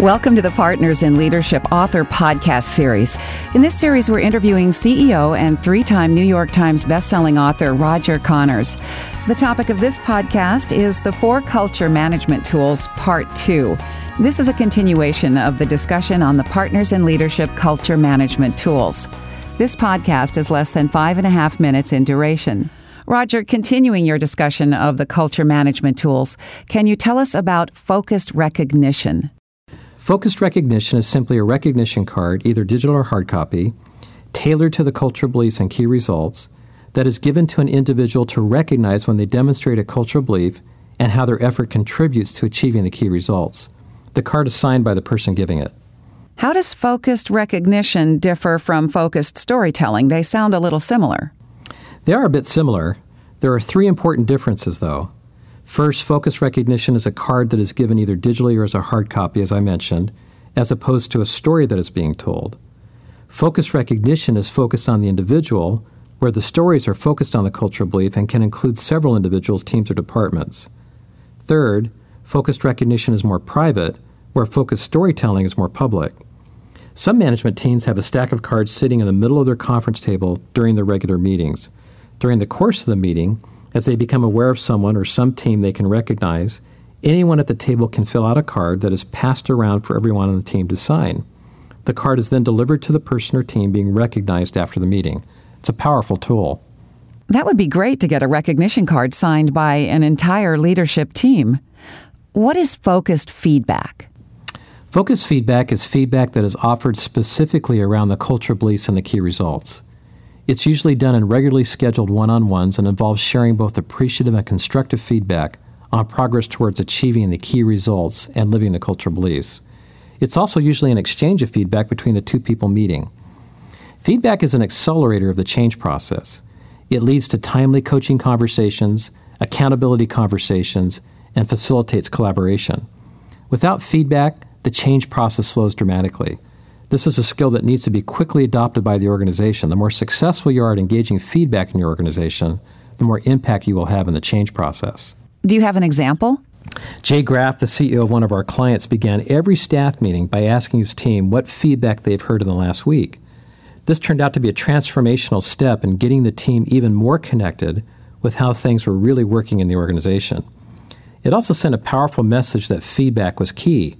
Welcome to the Partners in Leadership Author Podcast Series. In this series, we're interviewing CEO and three time New York Times bestselling author Roger Connors. The topic of this podcast is the Four Culture Management Tools, Part 2. This is a continuation of the discussion on the Partners in Leadership Culture Management Tools. This podcast is less than five and a half minutes in duration. Roger, continuing your discussion of the culture management tools, can you tell us about focused recognition? Focused recognition is simply a recognition card, either digital or hard copy, tailored to the cultural beliefs and key results, that is given to an individual to recognize when they demonstrate a cultural belief and how their effort contributes to achieving the key results. The card is signed by the person giving it. How does focused recognition differ from focused storytelling? They sound a little similar. They are a bit similar. There are three important differences, though. First, focus recognition is a card that is given either digitally or as a hard copy, as I mentioned, as opposed to a story that is being told. Focus recognition is focused on the individual, where the stories are focused on the cultural belief and can include several individuals, teams, or departments. Third, focused recognition is more private, where focused storytelling is more public. Some management teams have a stack of cards sitting in the middle of their conference table during their regular meetings. During the course of the meeting, as they become aware of someone or some team they can recognize, anyone at the table can fill out a card that is passed around for everyone on the team to sign. The card is then delivered to the person or team being recognized after the meeting. It's a powerful tool. That would be great to get a recognition card signed by an entire leadership team. What is focused feedback? Focused feedback is feedback that is offered specifically around the culture beliefs and the key results. It's usually done in regularly scheduled one on ones and involves sharing both appreciative and constructive feedback on progress towards achieving the key results and living the cultural beliefs. It's also usually an exchange of feedback between the two people meeting. Feedback is an accelerator of the change process. It leads to timely coaching conversations, accountability conversations, and facilitates collaboration. Without feedback, the change process slows dramatically. This is a skill that needs to be quickly adopted by the organization. The more successful you are at engaging feedback in your organization, the more impact you will have in the change process. Do you have an example? Jay Graff, the CEO of one of our clients, began every staff meeting by asking his team what feedback they've heard in the last week. This turned out to be a transformational step in getting the team even more connected with how things were really working in the organization. It also sent a powerful message that feedback was key.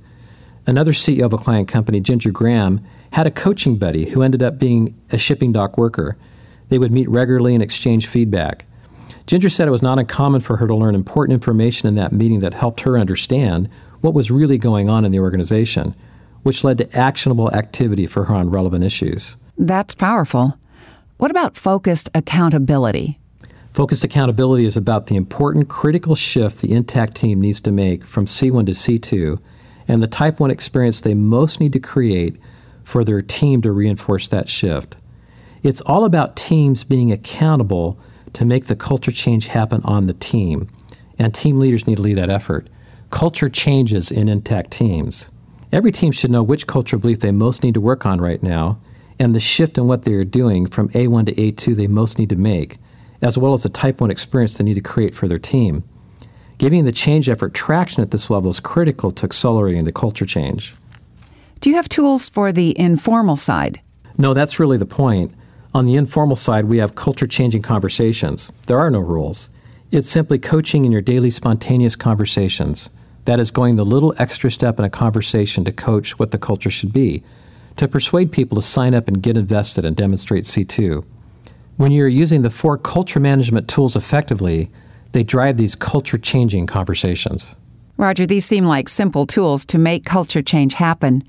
Another CEO of a client company, Ginger Graham, had a coaching buddy who ended up being a shipping dock worker. They would meet regularly and exchange feedback. Ginger said it was not uncommon for her to learn important information in that meeting that helped her understand what was really going on in the organization, which led to actionable activity for her on relevant issues. That's powerful. What about focused accountability? Focused accountability is about the important critical shift the intact team needs to make from C1 to C2 and the type 1 experience they most need to create for their team to reinforce that shift. It's all about teams being accountable to make the culture change happen on the team, and team leaders need to lead that effort. Culture changes in intact teams. Every team should know which culture belief they most need to work on right now and the shift in what they are doing from A1 to A2 they most need to make, as well as the type 1 experience they need to create for their team. Giving the change effort traction at this level is critical to accelerating the culture change. Do you have tools for the informal side? No, that's really the point. On the informal side, we have culture changing conversations. There are no rules. It's simply coaching in your daily spontaneous conversations. That is going the little extra step in a conversation to coach what the culture should be, to persuade people to sign up and get invested and demonstrate C2. When you're using the four culture management tools effectively, they drive these culture changing conversations. Roger, these seem like simple tools to make culture change happen.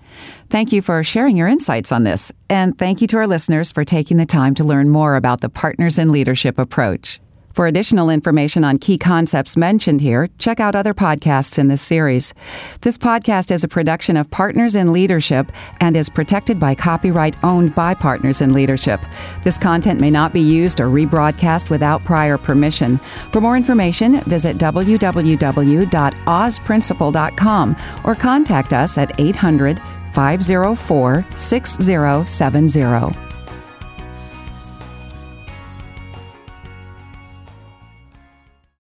Thank you for sharing your insights on this, and thank you to our listeners for taking the time to learn more about the Partners in Leadership approach. For additional information on key concepts mentioned here, check out other podcasts in this series. This podcast is a production of Partners in Leadership and is protected by copyright owned by Partners in Leadership. This content may not be used or rebroadcast without prior permission. For more information, visit www.ozprinciple.com or contact us at 800 504 6070.